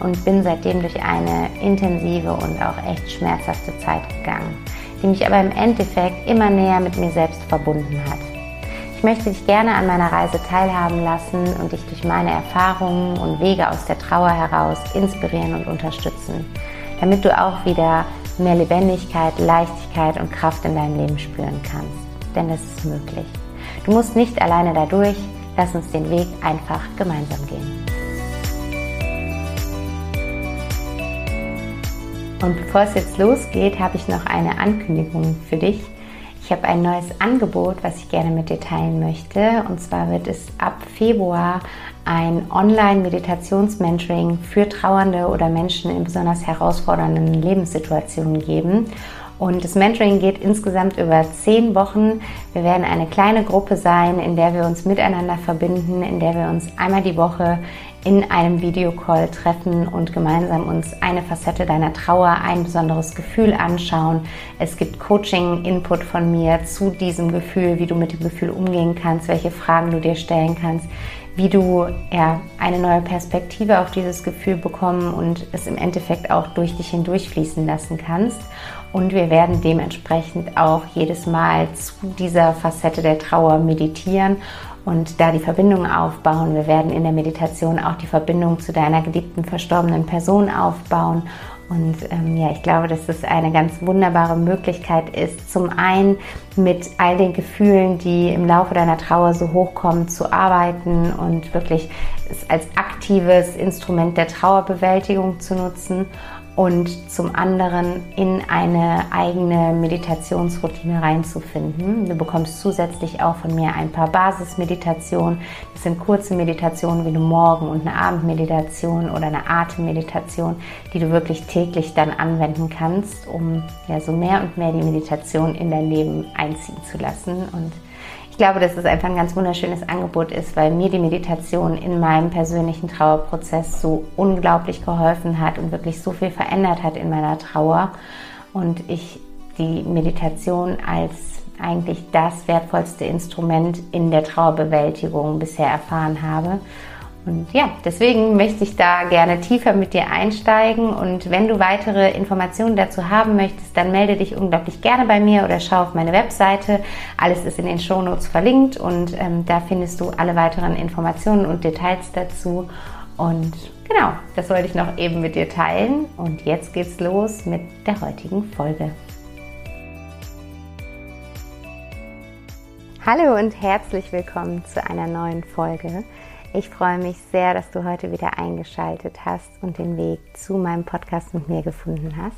und bin seitdem durch eine intensive und auch echt schmerzhafte Zeit gegangen, die mich aber im Endeffekt immer näher mit mir selbst verbunden hat. Ich möchte dich gerne an meiner Reise teilhaben lassen und dich durch meine Erfahrungen und Wege aus der Trauer heraus inspirieren und unterstützen, damit du auch wieder mehr Lebendigkeit, Leichtigkeit und Kraft in deinem Leben spüren kannst. Denn das ist möglich. Du musst nicht alleine dadurch, Lass uns den Weg einfach gemeinsam gehen. Und bevor es jetzt losgeht, habe ich noch eine Ankündigung für dich. Ich habe ein neues Angebot, was ich gerne mit dir teilen möchte. Und zwar wird es ab Februar ein Online-Meditations-Mentoring für Trauernde oder Menschen in besonders herausfordernden Lebenssituationen geben. Und das Mentoring geht insgesamt über zehn Wochen. Wir werden eine kleine Gruppe sein, in der wir uns miteinander verbinden, in der wir uns einmal die Woche in einem Videocall treffen und gemeinsam uns eine Facette deiner Trauer, ein besonderes Gefühl anschauen. Es gibt Coaching-Input von mir zu diesem Gefühl, wie du mit dem Gefühl umgehen kannst, welche Fragen du dir stellen kannst, wie du ja, eine neue Perspektive auf dieses Gefühl bekommen und es im Endeffekt auch durch dich hindurch fließen lassen kannst. Und wir werden dementsprechend auch jedes Mal zu dieser Facette der Trauer meditieren und da die Verbindung aufbauen. Wir werden in der Meditation auch die Verbindung zu deiner geliebten verstorbenen Person aufbauen. Und ähm, ja, ich glaube, dass es eine ganz wunderbare Möglichkeit ist, zum einen mit all den Gefühlen, die im Laufe deiner Trauer so hochkommen, zu arbeiten und wirklich es als aktives Instrument der Trauerbewältigung zu nutzen und zum anderen in eine eigene Meditationsroutine reinzufinden. Du bekommst zusätzlich auch von mir ein paar Basismeditationen. Das sind kurze Meditationen wie eine Morgen- und eine Abendmeditation oder eine Atemmeditation, die du wirklich täglich dann anwenden kannst, um ja so mehr und mehr die Meditation in dein Leben einziehen zu lassen und ich glaube, dass es einfach ein ganz wunderschönes Angebot ist, weil mir die Meditation in meinem persönlichen Trauerprozess so unglaublich geholfen hat und wirklich so viel verändert hat in meiner Trauer. Und ich die Meditation als eigentlich das wertvollste Instrument in der Trauerbewältigung bisher erfahren habe. Und ja, deswegen möchte ich da gerne tiefer mit dir einsteigen. Und wenn du weitere Informationen dazu haben möchtest, dann melde dich unglaublich gerne bei mir oder schau auf meine Webseite. Alles ist in den Shownotes verlinkt und ähm, da findest du alle weiteren Informationen und Details dazu. Und genau, das wollte ich noch eben mit dir teilen. Und jetzt geht's los mit der heutigen Folge. Hallo und herzlich willkommen zu einer neuen Folge. Ich freue mich sehr, dass du heute wieder eingeschaltet hast und den Weg zu meinem Podcast mit mir gefunden hast.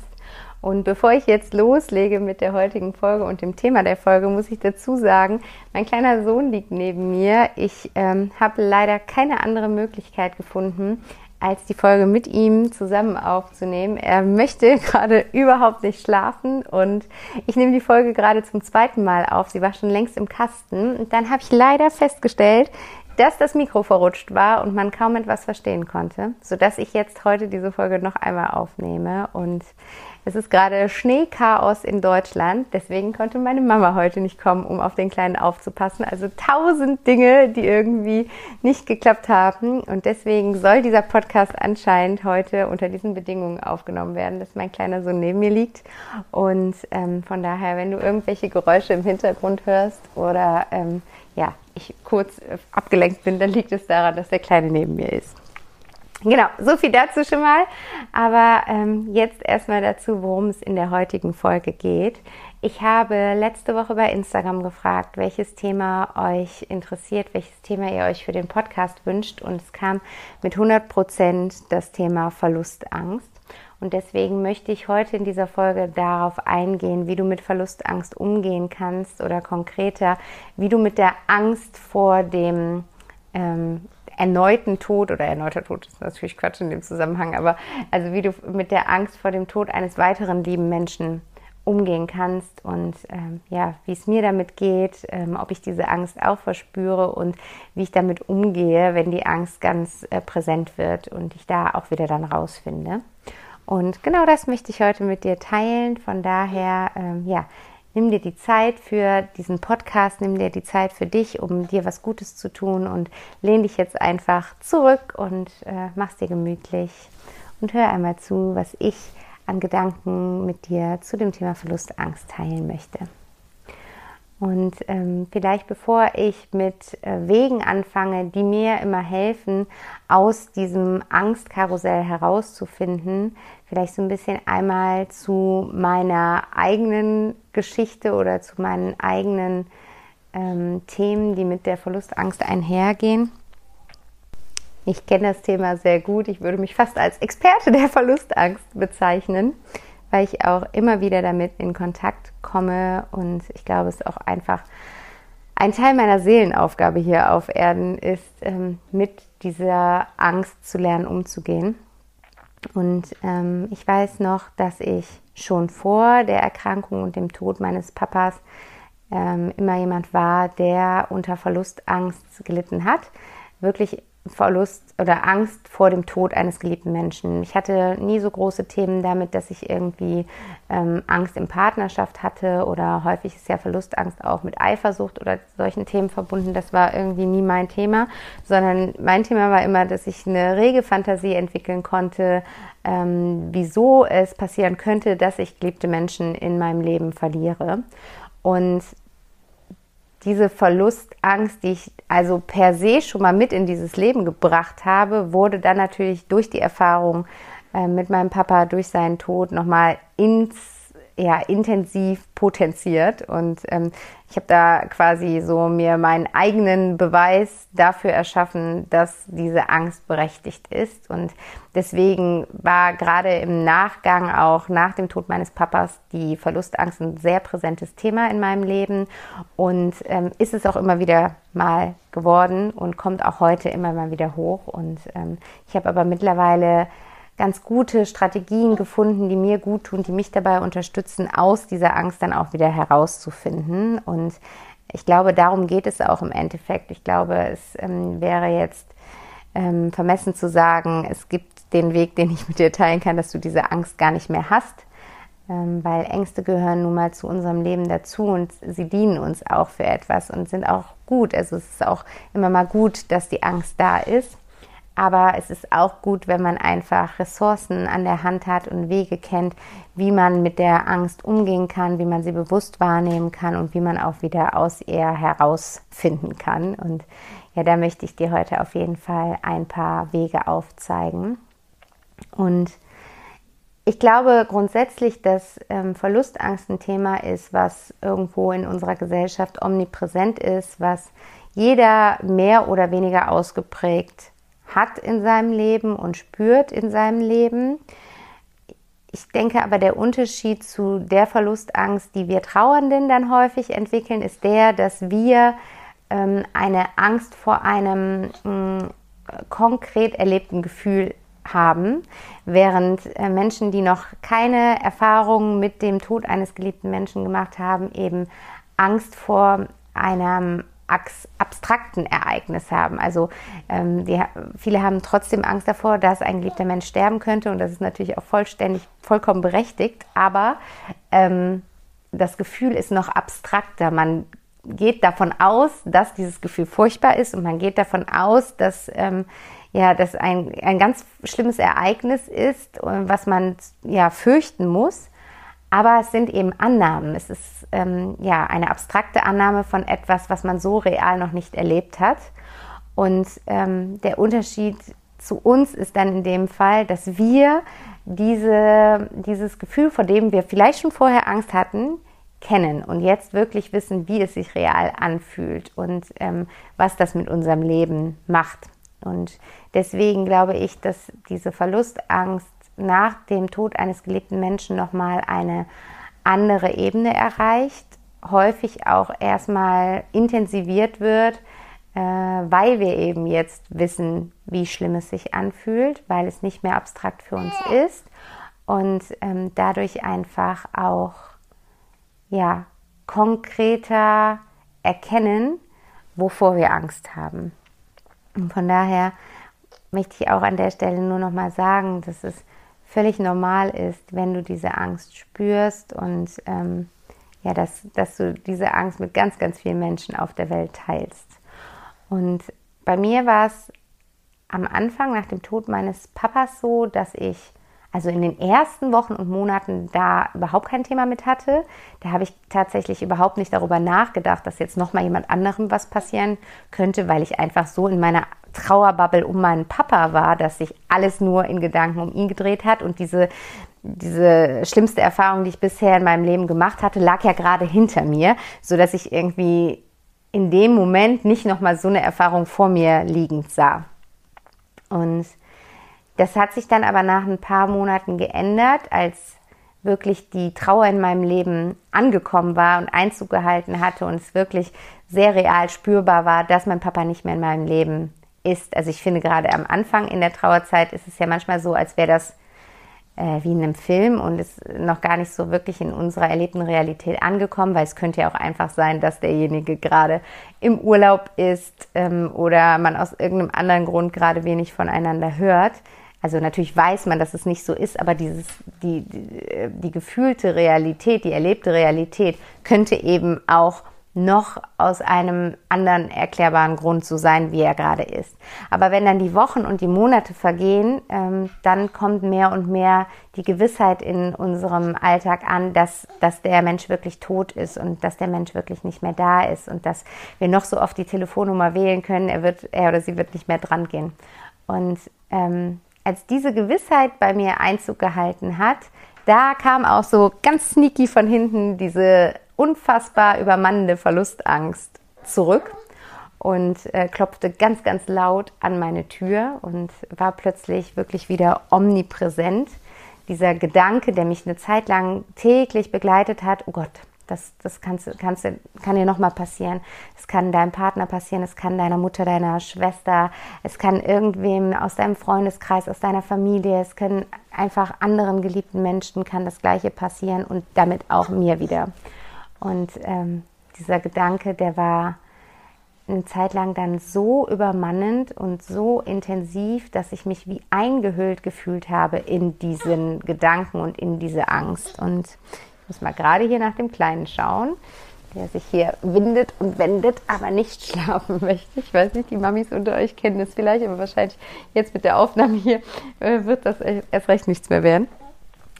Und bevor ich jetzt loslege mit der heutigen Folge und dem Thema der Folge, muss ich dazu sagen, mein kleiner Sohn liegt neben mir. Ich ähm, habe leider keine andere Möglichkeit gefunden, als die Folge mit ihm zusammen aufzunehmen. Er möchte gerade überhaupt nicht schlafen und ich nehme die Folge gerade zum zweiten Mal auf. Sie war schon längst im Kasten und dann habe ich leider festgestellt, dass das Mikro verrutscht war und man kaum etwas verstehen konnte, sodass ich jetzt heute diese Folge noch einmal aufnehme. Und es ist gerade Schneechaos in Deutschland, deswegen konnte meine Mama heute nicht kommen, um auf den Kleinen aufzupassen. Also tausend Dinge, die irgendwie nicht geklappt haben. Und deswegen soll dieser Podcast anscheinend heute unter diesen Bedingungen aufgenommen werden, dass mein kleiner Sohn neben mir liegt. Und ähm, von daher, wenn du irgendwelche Geräusche im Hintergrund hörst oder ähm, ja, ich kurz äh, abgelenkt bin, dann liegt es daran, dass der Kleine neben mir ist. Genau, so viel dazu schon mal. Aber ähm, jetzt erstmal dazu, worum es in der heutigen Folge geht. Ich habe letzte Woche bei Instagram gefragt, welches Thema euch interessiert, welches Thema ihr euch für den Podcast wünscht. Und es kam mit 100 Prozent das Thema Verlustangst. Und deswegen möchte ich heute in dieser Folge darauf eingehen, wie du mit Verlustangst umgehen kannst oder konkreter, wie du mit der Angst vor dem ähm, erneuten Tod oder erneuter Tod ist natürlich Quatsch in dem Zusammenhang, aber also wie du mit der Angst vor dem Tod eines weiteren lieben Menschen umgehen kannst und ähm, ja, wie es mir damit geht, ähm, ob ich diese Angst auch verspüre und wie ich damit umgehe, wenn die Angst ganz äh, präsent wird und ich da auch wieder dann rausfinde. Und genau das möchte ich heute mit dir teilen. Von daher, ähm, ja, nimm dir die Zeit für diesen Podcast, nimm dir die Zeit für dich, um dir was Gutes zu tun und lehn dich jetzt einfach zurück und äh, mach's dir gemütlich und hör einmal zu, was ich an Gedanken mit dir zu dem Thema Verlustangst teilen möchte. Und ähm, vielleicht bevor ich mit äh, Wegen anfange, die mir immer helfen, aus diesem Angstkarussell herauszufinden, vielleicht so ein bisschen einmal zu meiner eigenen Geschichte oder zu meinen eigenen ähm, Themen, die mit der Verlustangst einhergehen. Ich kenne das Thema sehr gut. Ich würde mich fast als Experte der Verlustangst bezeichnen weil ich auch immer wieder damit in Kontakt komme und ich glaube, es ist auch einfach ein Teil meiner Seelenaufgabe hier auf Erden ist, ähm, mit dieser Angst zu lernen, umzugehen. Und ähm, ich weiß noch, dass ich schon vor der Erkrankung und dem Tod meines Papas ähm, immer jemand war, der unter Verlustangst gelitten hat. Wirklich Verlust oder Angst vor dem Tod eines geliebten Menschen. Ich hatte nie so große Themen damit, dass ich irgendwie ähm, Angst in Partnerschaft hatte oder häufig ist ja Verlustangst auch mit Eifersucht oder solchen Themen verbunden. Das war irgendwie nie mein Thema, sondern mein Thema war immer, dass ich eine rege Fantasie entwickeln konnte, ähm, wieso es passieren könnte, dass ich geliebte Menschen in meinem Leben verliere. Und diese Verlustangst, die ich also per se schon mal mit in dieses Leben gebracht habe, wurde dann natürlich durch die Erfahrung äh, mit meinem Papa, durch seinen Tod nochmal ins ja, intensiv potenziert. Und ähm, ich habe da quasi so mir meinen eigenen Beweis dafür erschaffen, dass diese Angst berechtigt ist. Und deswegen war gerade im Nachgang, auch nach dem Tod meines Papas, die Verlustangst ein sehr präsentes Thema in meinem Leben. Und ähm, ist es auch immer wieder mal geworden und kommt auch heute immer mal wieder hoch. Und ähm, ich habe aber mittlerweile ganz gute Strategien gefunden, die mir gut tun, die mich dabei unterstützen, aus dieser Angst dann auch wieder herauszufinden. Und ich glaube, darum geht es auch im Endeffekt. Ich glaube, es ähm, wäre jetzt ähm, vermessen zu sagen, es gibt den Weg, den ich mit dir teilen kann, dass du diese Angst gar nicht mehr hast. Ähm, weil Ängste gehören nun mal zu unserem Leben dazu und sie dienen uns auch für etwas und sind auch gut. Also es ist auch immer mal gut, dass die Angst da ist. Aber es ist auch gut, wenn man einfach Ressourcen an der Hand hat und Wege kennt, wie man mit der Angst umgehen kann, wie man sie bewusst wahrnehmen kann und wie man auch wieder aus ihr herausfinden kann. Und ja, da möchte ich dir heute auf jeden Fall ein paar Wege aufzeigen. Und ich glaube grundsätzlich, dass ähm, Verlustangst ein Thema ist, was irgendwo in unserer Gesellschaft omnipräsent ist, was jeder mehr oder weniger ausgeprägt hat in seinem Leben und spürt in seinem Leben. Ich denke aber, der Unterschied zu der Verlustangst, die wir Trauernden dann häufig entwickeln, ist der, dass wir ähm, eine Angst vor einem mh, mm, konkret erlebten Gefühl haben, während äh, Menschen, die noch keine Erfahrungen mit dem Tod eines geliebten Menschen gemacht haben, eben Angst vor einem abstrakten Ereignis haben. Also ähm, die, viele haben trotzdem Angst davor, dass ein geliebter Mensch sterben könnte und das ist natürlich auch vollständig, vollkommen berechtigt, aber ähm, das Gefühl ist noch abstrakter. Man geht davon aus, dass dieses Gefühl furchtbar ist und man geht davon aus, dass ähm, ja, das ein, ein ganz schlimmes Ereignis ist, was man ja fürchten muss. Aber es sind eben Annahmen. Es ist ähm, ja eine abstrakte Annahme von etwas, was man so real noch nicht erlebt hat. Und ähm, der Unterschied zu uns ist dann in dem Fall, dass wir diese, dieses Gefühl, vor dem wir vielleicht schon vorher Angst hatten, kennen und jetzt wirklich wissen, wie es sich real anfühlt und ähm, was das mit unserem Leben macht. Und deswegen glaube ich, dass diese Verlustangst nach dem Tod eines geliebten Menschen nochmal eine andere Ebene erreicht, häufig auch erstmal intensiviert wird, äh, weil wir eben jetzt wissen, wie schlimm es sich anfühlt, weil es nicht mehr abstrakt für uns ist und ähm, dadurch einfach auch ja konkreter erkennen, wovor wir Angst haben. Und von daher möchte ich auch an der Stelle nur noch mal sagen, dass es völlig normal ist, wenn du diese Angst spürst und ähm, ja, dass, dass du diese Angst mit ganz, ganz vielen Menschen auf der Welt teilst. Und bei mir war es am Anfang nach dem Tod meines Papas so, dass ich also in den ersten Wochen und Monaten da überhaupt kein Thema mit hatte. Da habe ich tatsächlich überhaupt nicht darüber nachgedacht, dass jetzt nochmal jemand anderem was passieren könnte, weil ich einfach so in meiner Trauerbubble um meinen Papa war, dass sich alles nur in Gedanken um ihn gedreht hat und diese diese schlimmste Erfahrung, die ich bisher in meinem Leben gemacht hatte, lag ja gerade hinter mir, so dass ich irgendwie in dem Moment nicht nochmal so eine Erfahrung vor mir liegend sah. Und das hat sich dann aber nach ein paar Monaten geändert, als wirklich die Trauer in meinem Leben angekommen war und Einzug gehalten hatte und es wirklich sehr real spürbar war, dass mein Papa nicht mehr in meinem Leben ist. Also ich finde gerade am Anfang in der Trauerzeit ist es ja manchmal so, als wäre das äh, wie in einem Film und ist noch gar nicht so wirklich in unserer erlebten Realität angekommen, weil es könnte ja auch einfach sein, dass derjenige gerade im Urlaub ist ähm, oder man aus irgendeinem anderen Grund gerade wenig voneinander hört. Also natürlich weiß man, dass es nicht so ist, aber dieses, die, die, die gefühlte Realität, die erlebte Realität könnte eben auch noch aus einem anderen erklärbaren Grund so sein, wie er gerade ist. Aber wenn dann die Wochen und die Monate vergehen, ähm, dann kommt mehr und mehr die Gewissheit in unserem Alltag an, dass, dass der Mensch wirklich tot ist und dass der Mensch wirklich nicht mehr da ist und dass wir noch so oft die Telefonnummer wählen können, er wird, er oder sie wird nicht mehr dran gehen. Und ähm, als diese Gewissheit bei mir Einzug gehalten hat, da kam auch so ganz sneaky von hinten diese unfassbar übermannende Verlustangst zurück und äh, klopfte ganz, ganz laut an meine Tür und war plötzlich wirklich wieder omnipräsent. Dieser Gedanke, der mich eine Zeit lang täglich begleitet hat, oh Gott, das, das kannst, kannst, kann dir nochmal passieren. Es kann deinem Partner passieren, es kann deiner Mutter, deiner Schwester, es kann irgendwem aus deinem Freundeskreis, aus deiner Familie, es können einfach anderen geliebten Menschen kann das Gleiche passieren und damit auch mir wieder. Und ähm, dieser Gedanke, der war eine Zeit lang dann so übermannend und so intensiv, dass ich mich wie eingehüllt gefühlt habe in diesen Gedanken und in diese Angst. Und muss mal gerade hier nach dem Kleinen schauen, der sich hier windet und wendet, aber nicht schlafen möchte. Ich weiß nicht, die Mamis unter euch kennen das vielleicht, aber wahrscheinlich jetzt mit der Aufnahme hier äh, wird das erst recht nichts mehr werden.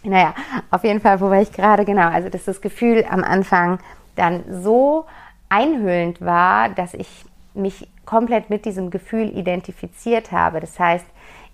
Naja, auf jeden Fall, wo war ich gerade? Genau, also dass das Gefühl am Anfang dann so einhüllend war, dass ich mich komplett mit diesem Gefühl identifiziert habe. Das heißt,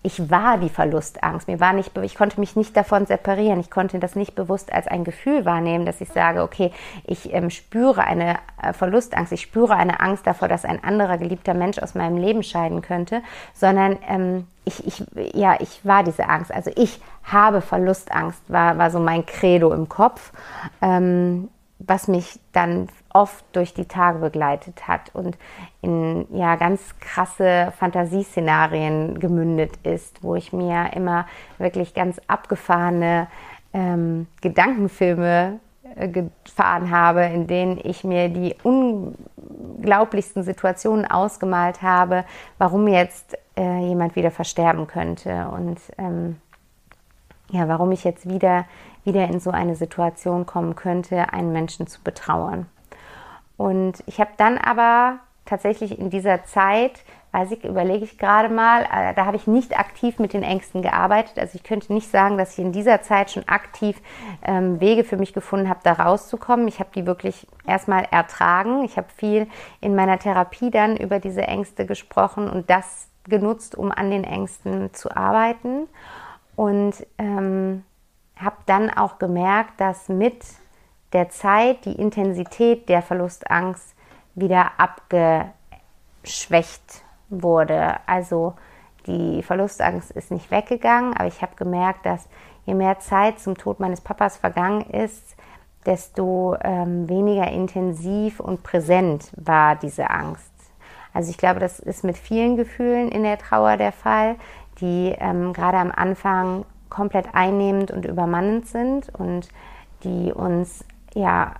ich war die Verlustangst. Mir war nicht, ich konnte mich nicht davon separieren. Ich konnte das nicht bewusst als ein Gefühl wahrnehmen, dass ich sage, okay, ich ähm, spüre eine äh, Verlustangst, ich spüre eine Angst davor, dass ein anderer geliebter Mensch aus meinem Leben scheiden könnte, sondern ähm, ich, ich, ja, ich war diese Angst. Also ich habe Verlustangst, war, war so mein Credo im Kopf. Ähm, was mich dann oft durch die Tage begleitet hat und in ja ganz krasse Fantasieszenarien gemündet ist, wo ich mir immer wirklich ganz abgefahrene ähm, Gedankenfilme äh, gefahren habe, in denen ich mir die unglaublichsten Situationen ausgemalt habe, warum jetzt äh, jemand wieder versterben könnte und ähm, ja, warum ich jetzt wieder wieder in so eine Situation kommen könnte, einen Menschen zu betrauern. Und ich habe dann aber tatsächlich in dieser Zeit, weiß ich, überlege ich gerade mal, äh, da habe ich nicht aktiv mit den Ängsten gearbeitet. Also ich könnte nicht sagen, dass ich in dieser Zeit schon aktiv ähm, Wege für mich gefunden habe, da rauszukommen. Ich habe die wirklich erstmal ertragen. Ich habe viel in meiner Therapie dann über diese Ängste gesprochen und das genutzt, um an den Ängsten zu arbeiten. Und ähm, habe dann auch gemerkt, dass mit der Zeit die Intensität der Verlustangst wieder abgeschwächt wurde. Also die Verlustangst ist nicht weggegangen, aber ich habe gemerkt, dass je mehr Zeit zum Tod meines Papas vergangen ist, desto ähm, weniger intensiv und präsent war diese Angst. Also ich glaube, das ist mit vielen Gefühlen in der Trauer der Fall, die ähm, gerade am Anfang komplett einnehmend und übermannend sind und die uns ja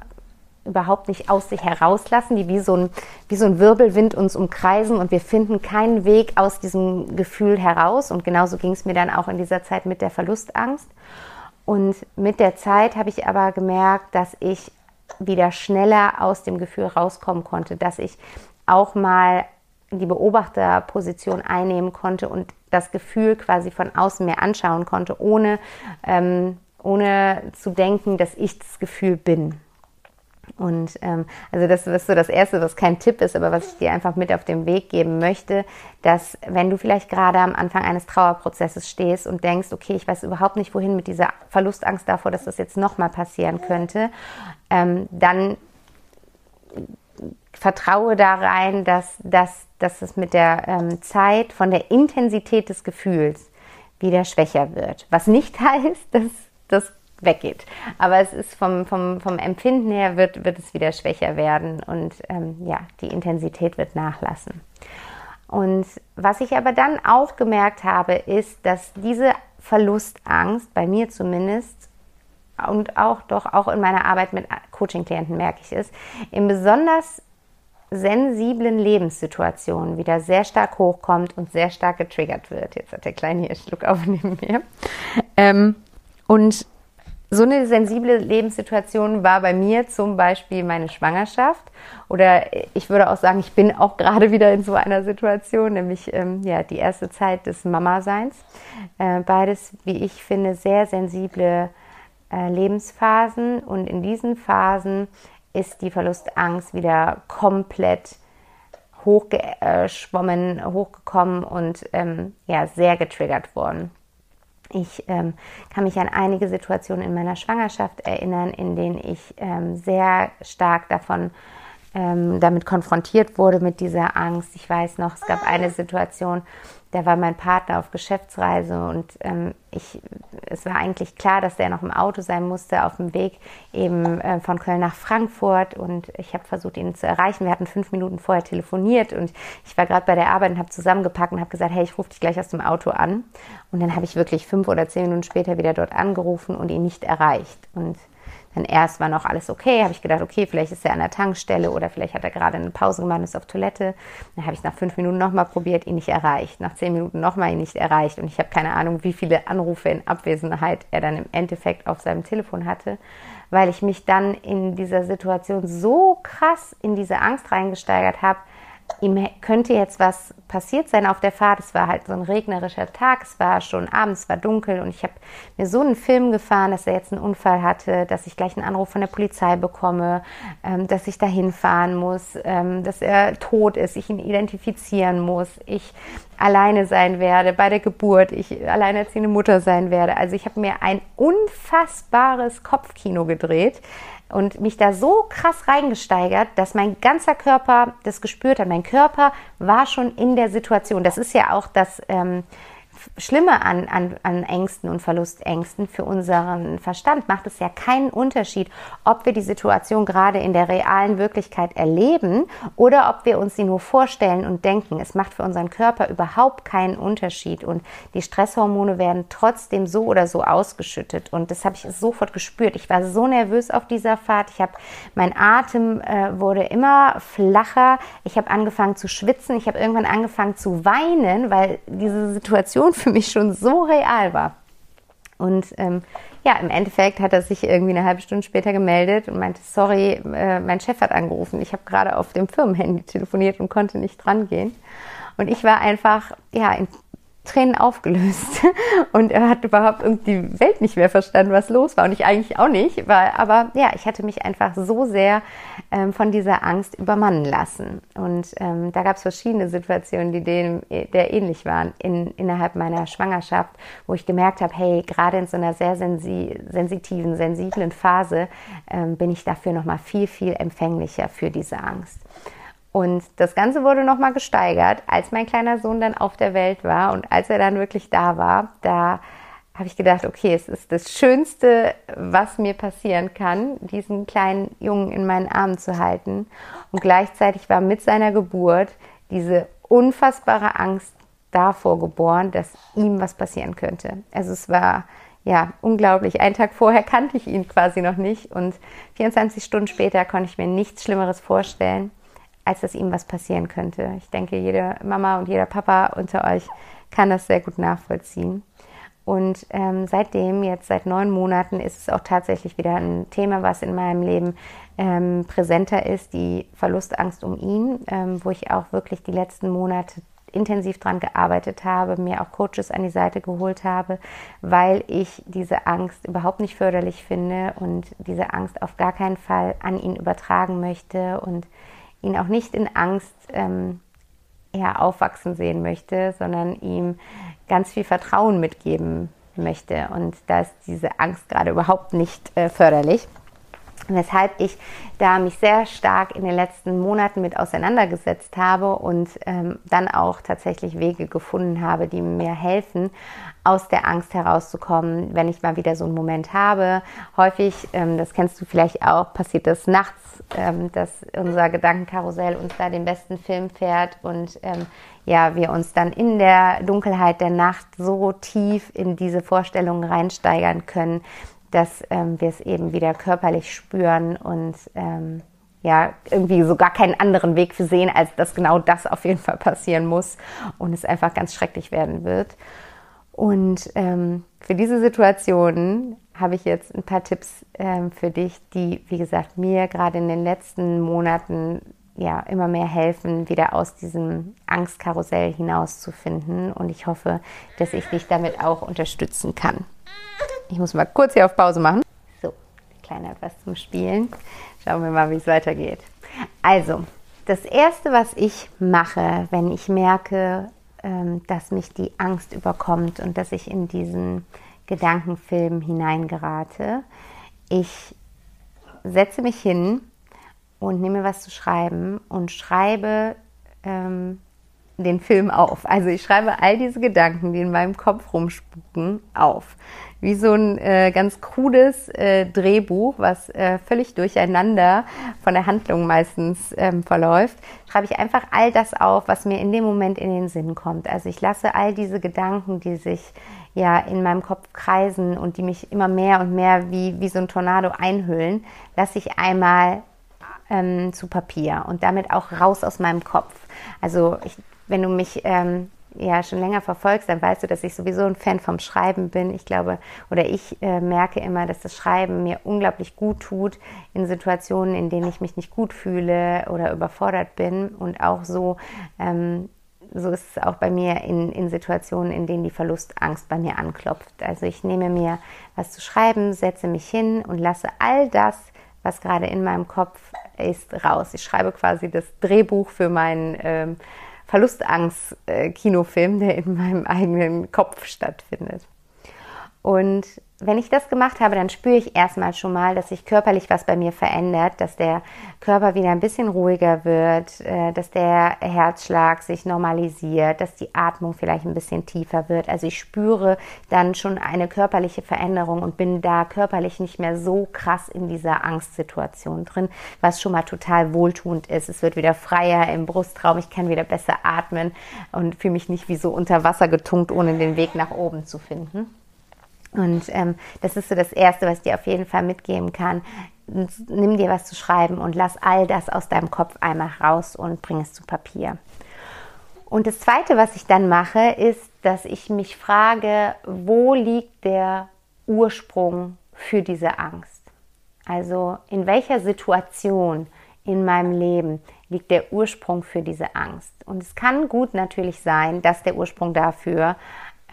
überhaupt nicht aus sich herauslassen, die wie so, ein, wie so ein Wirbelwind uns umkreisen und wir finden keinen Weg aus diesem Gefühl heraus. Und genauso ging es mir dann auch in dieser Zeit mit der Verlustangst. Und mit der Zeit habe ich aber gemerkt, dass ich wieder schneller aus dem Gefühl rauskommen konnte, dass ich auch mal die Beobachterposition einnehmen konnte und das Gefühl quasi von außen mehr anschauen konnte, ohne, ähm, ohne zu denken, dass ich das Gefühl bin. Und ähm, also das ist so das Erste, was kein Tipp ist, aber was ich dir einfach mit auf den Weg geben möchte, dass wenn du vielleicht gerade am Anfang eines Trauerprozesses stehst und denkst, okay, ich weiß überhaupt nicht, wohin mit dieser Verlustangst davor, dass das jetzt nochmal passieren könnte, ähm, dann vertraue da rein, dass, dass, dass es mit der ähm, Zeit von der Intensität des Gefühls wieder schwächer wird. Was nicht heißt, dass das weggeht. Aber es ist vom, vom, vom Empfinden her wird, wird es wieder schwächer werden und ähm, ja, die Intensität wird nachlassen. Und was ich aber dann auch gemerkt habe, ist, dass diese Verlustangst, bei mir zumindest, und auch doch auch in meiner Arbeit mit Coaching-Klienten merke ich es, in besonders sensiblen Lebenssituationen wieder sehr stark hochkommt und sehr stark getriggert wird. Jetzt hat der Kleine hier Schluck auf neben mir. Ähm, und so eine sensible Lebenssituation war bei mir zum Beispiel meine Schwangerschaft. Oder ich würde auch sagen, ich bin auch gerade wieder in so einer Situation, nämlich ähm, ja, die erste Zeit des Mama-Seins. Äh, beides, wie ich finde, sehr sensible äh, Lebensphasen. Und in diesen Phasen ist die Verlustangst wieder komplett hochgeschwommen, hochgekommen und ähm, ja, sehr getriggert worden. Ich ähm, kann mich an einige Situationen in meiner Schwangerschaft erinnern, in denen ich ähm, sehr stark davon ähm, damit konfrontiert wurde mit dieser Angst. Ich weiß noch, es gab eine Situation, da war mein Partner auf Geschäftsreise und ähm, ich, es war eigentlich klar, dass der noch im Auto sein musste auf dem Weg eben äh, von Köln nach Frankfurt und ich habe versucht, ihn zu erreichen. Wir hatten fünf Minuten vorher telefoniert und ich war gerade bei der Arbeit und habe zusammengepackt und habe gesagt, hey, ich rufe dich gleich aus dem Auto an. Und dann habe ich wirklich fünf oder zehn Minuten später wieder dort angerufen und ihn nicht erreicht. Und dann erst war noch alles okay, habe ich gedacht, okay, vielleicht ist er an der Tankstelle oder vielleicht hat er gerade eine Pause gemacht und ist auf Toilette. Dann habe ich nach fünf Minuten nochmal probiert, ihn nicht erreicht. Nach zehn Minuten nochmal ihn nicht erreicht. Und ich habe keine Ahnung, wie viele Anrufe in Abwesenheit er dann im Endeffekt auf seinem Telefon hatte, weil ich mich dann in dieser Situation so krass in diese Angst reingesteigert habe, ihm könnte jetzt was passiert sein auf der Fahrt. Es war halt so ein regnerischer Tag, es war schon abends, war dunkel und ich habe mir so einen Film gefahren, dass er jetzt einen Unfall hatte, dass ich gleich einen Anruf von der Polizei bekomme, ähm, dass ich dahin fahren muss, ähm, dass er tot ist, ich ihn identifizieren muss, ich alleine sein werde bei der Geburt, ich alleinerziehende Mutter sein werde. Also ich habe mir ein unfassbares Kopfkino gedreht und mich da so krass reingesteigert, dass mein ganzer Körper das gespürt hat. Mein Körper war schon in der Situation. Das ist ja auch das ähm, Schlimme an, an, an Ängsten und Verlustängsten für unseren Verstand macht es ja keinen Unterschied, ob wir die Situation gerade in der realen Wirklichkeit erleben oder ob wir uns sie nur vorstellen und denken. Es macht für unseren Körper überhaupt keinen Unterschied und die Stresshormone werden trotzdem so oder so ausgeschüttet und das habe ich sofort gespürt. Ich war so nervös auf dieser Fahrt. Ich habe mein Atem äh, wurde immer flacher. Ich habe angefangen zu schwitzen. Ich habe irgendwann angefangen zu weinen, weil diese Situation für mich schon so real war. Und ähm, ja, im Endeffekt hat er sich irgendwie eine halbe Stunde später gemeldet und meinte, sorry, äh, mein Chef hat angerufen. Ich habe gerade auf dem Firmenhandy telefoniert und konnte nicht dran gehen. Und ich war einfach ja in Tränen aufgelöst. Und er hat überhaupt die Welt nicht mehr verstanden, was los war. Und ich eigentlich auch nicht, weil, aber ja, ich hatte mich einfach so sehr ähm, von dieser Angst übermannen lassen. Und ähm, da gab es verschiedene Situationen, die dem der ähnlich waren in, innerhalb meiner Schwangerschaft, wo ich gemerkt habe, hey, gerade in so einer sehr sensi sensitiven, sensiblen Phase ähm, bin ich dafür noch mal viel viel empfänglicher für diese Angst. Und das Ganze wurde nochmal gesteigert, als mein kleiner Sohn dann auf der Welt war und als er dann wirklich da war, da habe ich gedacht, okay, es ist das Schönste, was mir passieren kann, diesen kleinen Jungen in meinen Armen zu halten. Und gleichzeitig war mit seiner Geburt diese unfassbare Angst davor geboren, dass ihm was passieren könnte. Also es war ja unglaublich. Einen Tag vorher kannte ich ihn quasi noch nicht und 24 Stunden später konnte ich mir nichts Schlimmeres vorstellen, als dass ihm was passieren könnte. Ich denke, jede Mama und jeder Papa unter euch kann das sehr gut nachvollziehen. Und ähm, seitdem, jetzt seit neun Monaten, ist es auch tatsächlich wieder ein Thema, was in meinem Leben ähm, präsenter ist, die Verlustangst um ihn, ähm, wo ich auch wirklich die letzten Monate intensiv dran gearbeitet habe, mir auch Coaches an die Seite geholt habe, weil ich diese Angst überhaupt nicht förderlich finde und diese Angst auf gar keinen Fall an ihn übertragen möchte und ihn auch nicht in Angst ähm, eher aufwachsen sehen möchte, sondern ihm ganz viel Vertrauen mitgeben möchte. Und da ist diese Angst gerade überhaupt nicht äh, förderlich. Weshalb ich da mich sehr stark in den letzten Monaten mit auseinandergesetzt habe und ähm, dann auch tatsächlich Wege gefunden habe, die mir helfen, aus der Angst herauszukommen, wenn ich mal wieder so einen Moment habe. Häufig, ähm, das kennst du vielleicht auch, passiert das nachts, ähm, dass unser Gedankenkarussell uns da den besten Film fährt und ähm, ja, wir uns dann in der Dunkelheit der Nacht so tief in diese Vorstellungen reinsteigern können, dass ähm, wir es eben wieder körperlich spüren und ähm, ja, irgendwie so gar keinen anderen Weg für sehen, als dass genau das auf jeden Fall passieren muss und es einfach ganz schrecklich werden wird. Und ähm, für diese Situation habe ich jetzt ein paar Tipps ähm, für dich, die, wie gesagt, mir gerade in den letzten Monaten ja immer mehr helfen, wieder aus diesem Angstkarussell hinauszufinden. Und ich hoffe, dass ich dich damit auch unterstützen kann. Ich muss mal kurz hier auf Pause machen. So, kleiner etwas zum Spielen. Schauen wir mal, wie es weitergeht. Also, das erste, was ich mache, wenn ich merke, ähm, dass mich die Angst überkommt und dass ich in diesen Gedankenfilm hineingerate, ich setze mich hin und nehme was zu schreiben und schreibe ähm, den Film auf. Also ich schreibe all diese Gedanken, die in meinem Kopf rumspuken, auf. Wie so ein äh, ganz krudes äh, Drehbuch, was äh, völlig durcheinander von der Handlung meistens ähm, verläuft, schreibe ich einfach all das auf, was mir in dem Moment in den Sinn kommt. Also ich lasse all diese Gedanken, die sich ja in meinem Kopf kreisen und die mich immer mehr und mehr wie, wie so ein Tornado einhüllen, lasse ich einmal ähm, zu Papier und damit auch raus aus meinem Kopf. Also ich wenn du mich ähm, ja schon länger verfolgst, dann weißt du, dass ich sowieso ein Fan vom Schreiben bin. Ich glaube, oder ich äh, merke immer, dass das Schreiben mir unglaublich gut tut in Situationen, in denen ich mich nicht gut fühle oder überfordert bin. Und auch so, ähm, so ist es auch bei mir in, in Situationen, in denen die Verlustangst bei mir anklopft. Also ich nehme mir was zu schreiben, setze mich hin und lasse all das, was gerade in meinem Kopf ist, raus. Ich schreibe quasi das Drehbuch für meinen ähm, Verlustangst-Kinofilm, der in meinem eigenen Kopf stattfindet. Und wenn ich das gemacht habe, dann spüre ich erstmal schon mal, dass sich körperlich was bei mir verändert, dass der Körper wieder ein bisschen ruhiger wird, äh, dass der Herzschlag sich normalisiert, dass die Atmung vielleicht ein bisschen tiefer wird. Also ich spüre dann schon eine körperliche Veränderung und bin da körperlich nicht mehr so krass in dieser Angstsituation drin, was schon mal total wohltuend ist. Es wird wieder freier im Brustraum, ich kann wieder besser atmen und fühle mich nicht wie so unter Wasser getunkt, ohne den Weg nach oben zu finden. Und ähm, das ist so das Erste, was ich dir auf jeden Fall mitgeben kann. Nimm dir was zu schreiben und lass all das aus deinem Kopf einmal raus und bring es zu Papier. Und das Zweite, was ich dann mache, ist, dass ich mich frage, wo liegt der Ursprung für diese Angst? Also in welcher Situation in meinem Leben liegt der Ursprung für diese Angst? Und es kann gut natürlich sein, dass der Ursprung dafür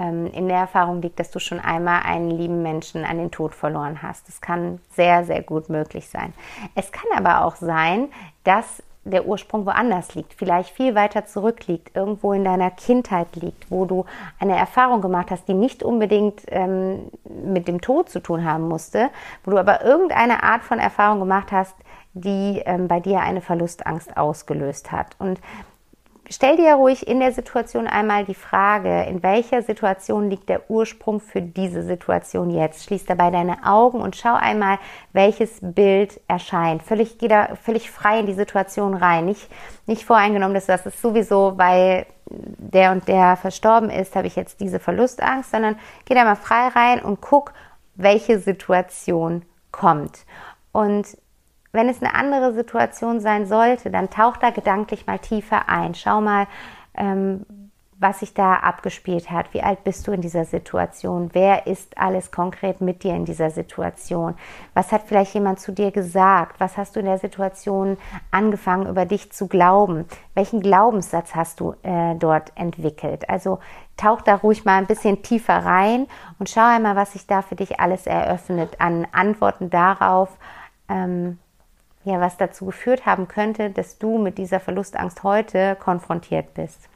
in der Erfahrung liegt, dass du schon einmal einen lieben Menschen an den Tod verloren hast. Das kann sehr, sehr gut möglich sein. Es kann aber auch sein, dass der Ursprung woanders liegt, vielleicht viel weiter zurückliegt, irgendwo in deiner Kindheit liegt, wo du eine Erfahrung gemacht hast, die nicht unbedingt ähm, mit dem Tod zu tun haben musste, wo du aber irgendeine Art von Erfahrung gemacht hast, die ähm, bei dir eine Verlustangst ausgelöst hat. Und stell dir ruhig in der Situation einmal die Frage, in welcher Situation liegt der Ursprung für diese Situation jetzt? Schließ dabei deine Augen und schau einmal, welches Bild erscheint. Völlig, geh da völlig frei in die Situation rein. Nicht, nicht voreingenommen, dass das ist sowieso, weil der und der verstorben ist, habe ich jetzt diese Verlustangst, sondern geh da mal frei rein und guck, welche Situation kommt. Und wenn es eine andere Situation sein sollte, dann tauch da gedanklich mal tiefer ein. Schau mal, ähm, was sich da abgespielt hat. Wie alt bist du in dieser Situation? Wer ist alles konkret mit dir in dieser Situation? Was hat vielleicht jemand zu dir gesagt? Was hast du in der Situation angefangen, über dich zu glauben? Welchen Glaubenssatz hast du äh, dort entwickelt? Also tauch da ruhig mal ein bisschen tiefer rein und schau einmal, was sich da für dich alles eröffnet an Antworten darauf, ähm, ja, was dazu geführt haben könnte, dass du mit dieser Verlustangst heute konfrontiert bist.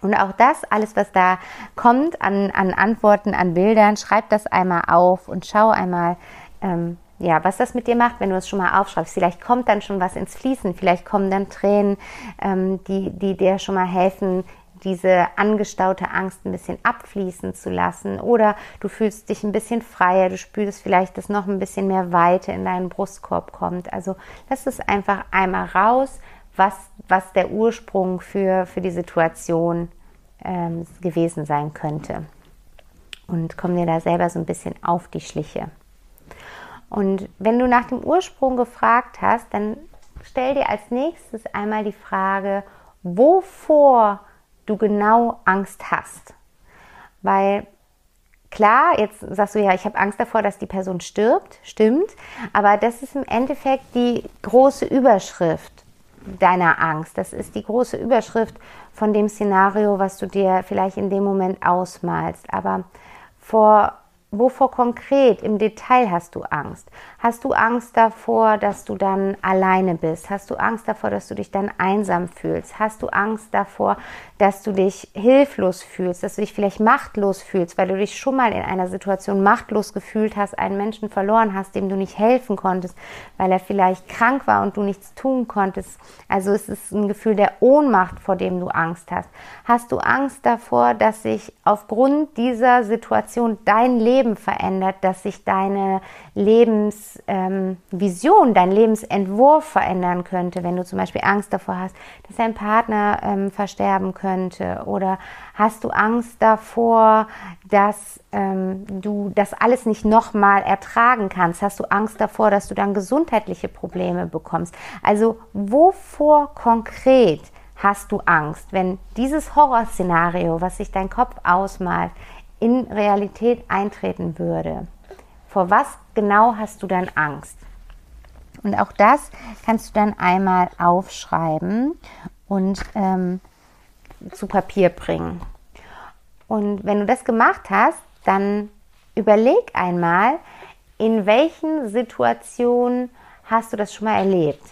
Und auch das, alles, was da kommt an, an Antworten, an Bildern, schreib das einmal auf und schau einmal, ähm, ja, was das mit dir macht, wenn du es schon mal aufschreibst. Vielleicht kommt dann schon was ins Fließen, vielleicht kommen dann Tränen, ähm, die, die dir schon mal helfen, diese angestaute Angst ein bisschen abfließen zu lassen. Oder du fühlst dich ein bisschen freier, du spürst vielleicht, dass noch ein bisschen mehr Weite in deinen Brustkorb kommt. Also lass es einfach einmal raus, was, was der Ursprung für, für die Situation ähm, gewesen sein könnte. Und komm dir da selber so ein bisschen auf die Schliche. Und wenn du nach dem Ursprung gefragt hast, dann stell dir als nächstes einmal die Frage, wovor du genau Angst hast. Weil klar, jetzt sagst du ja, ich habe Angst davor, dass die Person stirbt, stimmt, aber das ist im Endeffekt die große Überschrift deiner Angst. Das ist die große Überschrift von dem Szenario, was du dir vielleicht in dem Moment ausmalst. Aber vor Wovor konkret im Detail hast du Angst? Hast du Angst davor, dass du dann alleine bist? Hast du Angst davor, dass du dich dann einsam fühlst? Hast du Angst davor, dass du dich hilflos fühlst, dass du dich vielleicht machtlos fühlst, weil du dich schon mal in einer Situation machtlos gefühlt hast, einen Menschen verloren hast, dem du nicht helfen konntest, weil er vielleicht krank war und du nichts tun konntest? Also es ist ein Gefühl der Ohnmacht, vor dem du Angst hast. Hast du Angst davor, dass sich aufgrund dieser Situation dein Leben verändert, dass sich deine Lebensvision, ähm, dein Lebensentwurf verändern könnte, wenn du zum Beispiel Angst davor hast, dass dein Partner ähm, versterben könnte oder hast du Angst davor, dass ähm, du das alles nicht nochmal ertragen kannst? Hast du Angst davor, dass du dann gesundheitliche Probleme bekommst? Also wovor konkret hast du Angst, wenn dieses Horrorszenario, was sich dein Kopf ausmalt, in Realität eintreten würde. Vor was genau hast du dann Angst? Und auch das kannst du dann einmal aufschreiben und ähm, zu Papier bringen. Und wenn du das gemacht hast, dann überleg einmal, in welchen Situationen hast du das schon mal erlebt?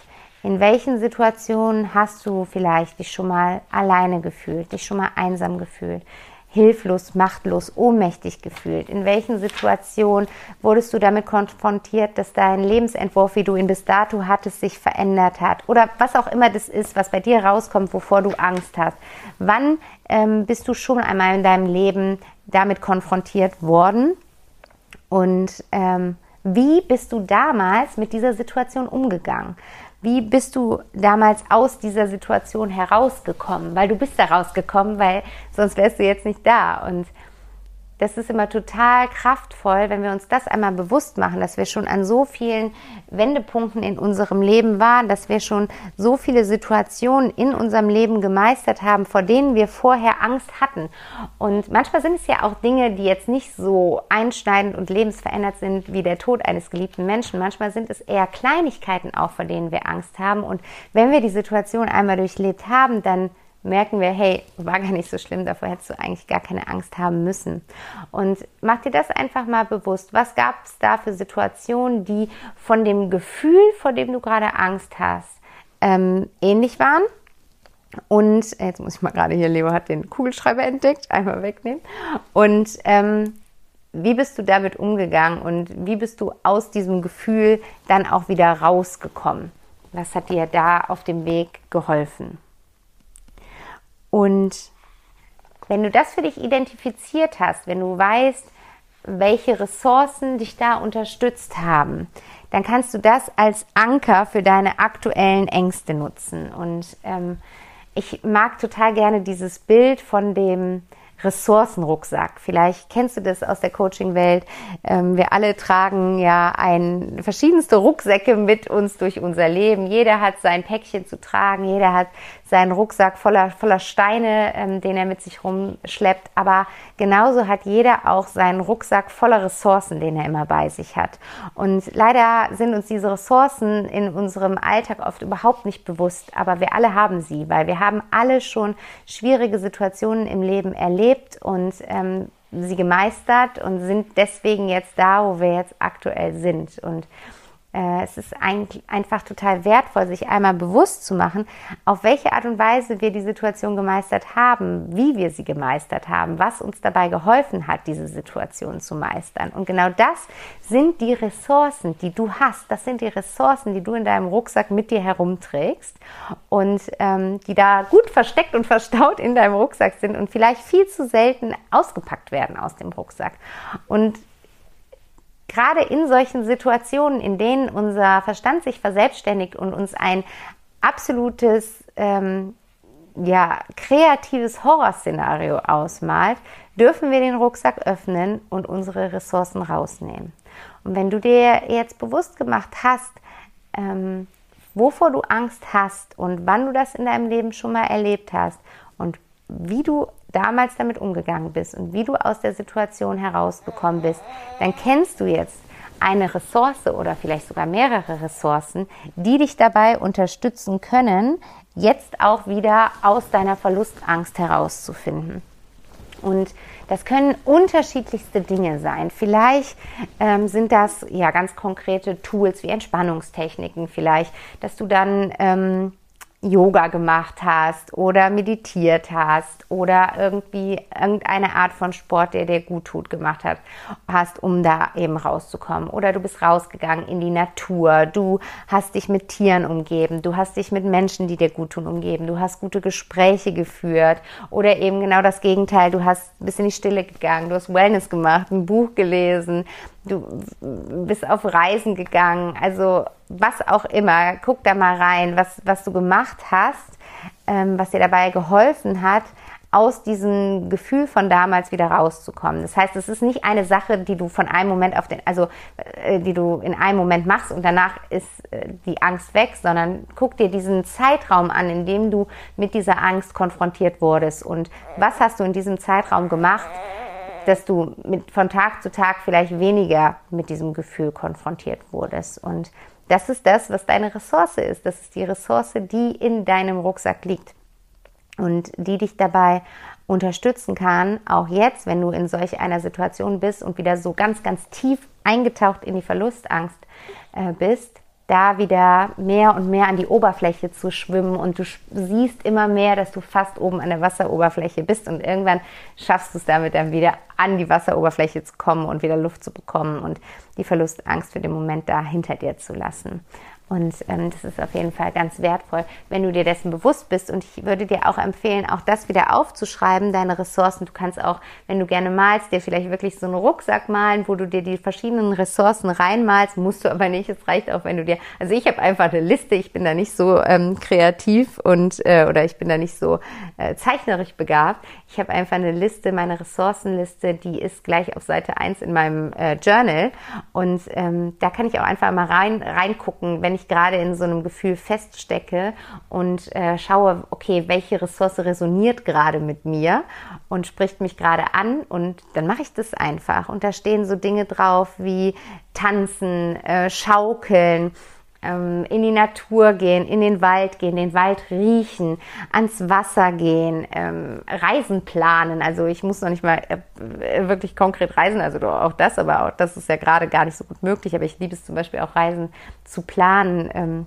In welchen Situationen hast du vielleicht dich schon mal alleine gefühlt, dich schon mal einsam gefühlt? Hilflos, machtlos, ohnmächtig gefühlt? In welchen Situationen wurdest du damit konfrontiert, dass dein Lebensentwurf, wie du ihn bis dato hattest, sich verändert hat? Oder was auch immer das ist, was bei dir rauskommt, wovor du Angst hast. Wann ähm, bist du schon einmal in deinem Leben damit konfrontiert worden? Und ähm, wie bist du damals mit dieser Situation umgegangen? Wie bist du damals aus dieser Situation herausgekommen? Weil du bist da rausgekommen, weil sonst wärst du jetzt nicht da. Und das ist immer total kraftvoll, wenn wir uns das einmal bewusst machen, dass wir schon an so vielen Wendepunkten in unserem Leben waren, dass wir schon so viele Situationen in unserem Leben gemeistert haben, vor denen wir vorher Angst hatten. Und manchmal sind es ja auch Dinge, die jetzt nicht so einschneidend und lebensverändert sind wie der Tod eines geliebten Menschen. Manchmal sind es eher Kleinigkeiten auch, vor denen wir Angst haben. Und wenn wir die Situation einmal durchlebt haben, dann merken wir, hey, war gar nicht so schlimm, davor hättest du eigentlich gar keine Angst haben müssen. Und mach dir das einfach mal bewusst. Was gab es da für Situationen, die von dem Gefühl, vor dem du gerade Angst hast, ähm, ähnlich waren? Und jetzt muss ich mal gerade hier, Leo hat den Kugelschreiber entdeckt, einmal wegnehmen. Und ähm, wie bist du damit umgegangen und wie bist du aus diesem Gefühl dann auch wieder rausgekommen? Was hat dir da auf dem Weg geholfen? Und wenn du das für dich identifiziert hast, wenn du weißt, welche Ressourcen dich da unterstützt haben, dann kannst du das als Anker für deine aktuellen Ängste nutzen. Und ähm, ich mag total gerne dieses Bild von dem Ressourcenrucksack. Vielleicht kennst du das aus der Coaching-Welt. Ähm, wir alle tragen ja ein, verschiedenste Rucksäcke mit uns durch unser Leben. Jeder hat sein Päckchen zu tragen. Jeder hat seinen Rucksack voller, voller Steine, ähm, den er mit sich rumschleppt. Aber genauso hat jeder auch seinen Rucksack voller Ressourcen, den er immer bei sich hat. Und leider sind uns diese Ressourcen in unserem Alltag oft überhaupt nicht bewusst. Aber wir alle haben sie, weil wir haben alle schon schwierige Situationen im Leben erlebt und ähm, sie gemeistert und sind deswegen jetzt da, wo wir jetzt aktuell sind. Und es ist ein, einfach total wertvoll, sich einmal bewusst zu machen, auf welche Art und Weise wir die Situation gemeistert haben, wie wir sie gemeistert haben, was uns dabei geholfen hat, diese Situation zu meistern. Und genau das sind die Ressourcen, die du hast. Das sind die Ressourcen, die du in deinem Rucksack mit dir herumträgst und ähm, die da gut versteckt und verstaut in deinem Rucksack sind und vielleicht viel zu selten ausgepackt werden aus dem Rucksack. Und gerade in solchen Situationen, in denen unser Verstand sich verselbstständigt und uns ein absolutes, ähm, ja, kreatives Horrorszenario ausmalt, dürfen wir den Rucksack öffnen und unsere Ressourcen rausnehmen. Und wenn du dir jetzt bewusst gemacht hast, ähm, wovor du Angst hast und wann du das in deinem Leben schon mal erlebt hast und wie du damals damit umgegangen bist und wie du aus der Situation herausgekommen bist, dann kennst du jetzt eine Ressource oder vielleicht sogar mehrere Ressourcen, die dich dabei unterstützen können, jetzt auch wieder aus deiner Verlustangst herauszufinden. Und das können unterschiedlichste Dinge sein. Vielleicht ähm, sind das ja ganz konkrete Tools wie Entspannungstechniken, vielleicht, dass du dann ähm, Yoga gemacht hast oder meditiert hast oder irgendwie irgendeine Art von Sport, der dir gut tut, gemacht hat, hast, um da eben rauszukommen. Oder du bist rausgegangen in die Natur, du hast dich mit Tieren umgeben, du hast dich mit Menschen, die dir gut tun, umgeben, du hast gute Gespräche geführt. Oder eben genau das Gegenteil, du hast ein in die Stille gegangen, du hast Wellness gemacht, ein Buch gelesen, du bist auf Reisen gegangen, also was auch immer, guck da mal rein, was, was du gemacht hast, ähm, was dir dabei geholfen hat, aus diesem Gefühl von damals wieder rauszukommen. Das heißt, es ist nicht eine Sache, die du von einem Moment auf den, also äh, die du in einem Moment machst und danach ist äh, die Angst weg, sondern guck dir diesen Zeitraum an, in dem du mit dieser Angst konfrontiert wurdest und was hast du in diesem Zeitraum gemacht, dass du mit, von Tag zu Tag vielleicht weniger mit diesem Gefühl konfrontiert wurdest. Und das ist das, was deine Ressource ist. Das ist die Ressource, die in deinem Rucksack liegt und die dich dabei unterstützen kann, auch jetzt, wenn du in solch einer Situation bist und wieder so ganz, ganz tief eingetaucht in die Verlustangst äh, bist, da wieder mehr und mehr an die Oberfläche zu schwimmen und du siehst immer mehr, dass du fast oben an der Wasseroberfläche bist und irgendwann schaffst du es damit dann wieder an die Wasseroberfläche zu kommen und wieder Luft zu bekommen und die Verlustangst für den Moment da hinter dir zu lassen. Und ähm, das ist auf jeden Fall ganz wertvoll, wenn du dir dessen bewusst bist. Und ich würde dir auch empfehlen, auch das wieder aufzuschreiben, deine Ressourcen. Du kannst auch, wenn du gerne malst, dir vielleicht wirklich so einen Rucksack malen, wo du dir die verschiedenen Ressourcen reinmalst. Musst du aber nicht. Es reicht auch, wenn du dir. Also ich habe einfach eine Liste. Ich bin da nicht so ähm, kreativ und äh, oder ich bin da nicht so äh, zeichnerisch begabt. Ich habe einfach eine Liste, meine Ressourcenliste, die ist gleich auf Seite 1 in meinem äh, Journal. Und ähm, da kann ich auch einfach mal rein reingucken, wenn ich ich gerade in so einem Gefühl feststecke und äh, schaue, okay, welche Ressource resoniert gerade mit mir und spricht mich gerade an und dann mache ich das einfach. Und da stehen so Dinge drauf wie tanzen, äh, schaukeln, ähm, in die Natur gehen, in den Wald gehen, den Wald riechen, ans Wasser gehen, ähm, Reisen planen. Also ich muss noch nicht mal äh, wirklich konkret reisen, also auch das, aber auch das ist ja gerade gar nicht so gut möglich. Aber ich liebe es zum Beispiel auch Reisen zu planen. Ähm,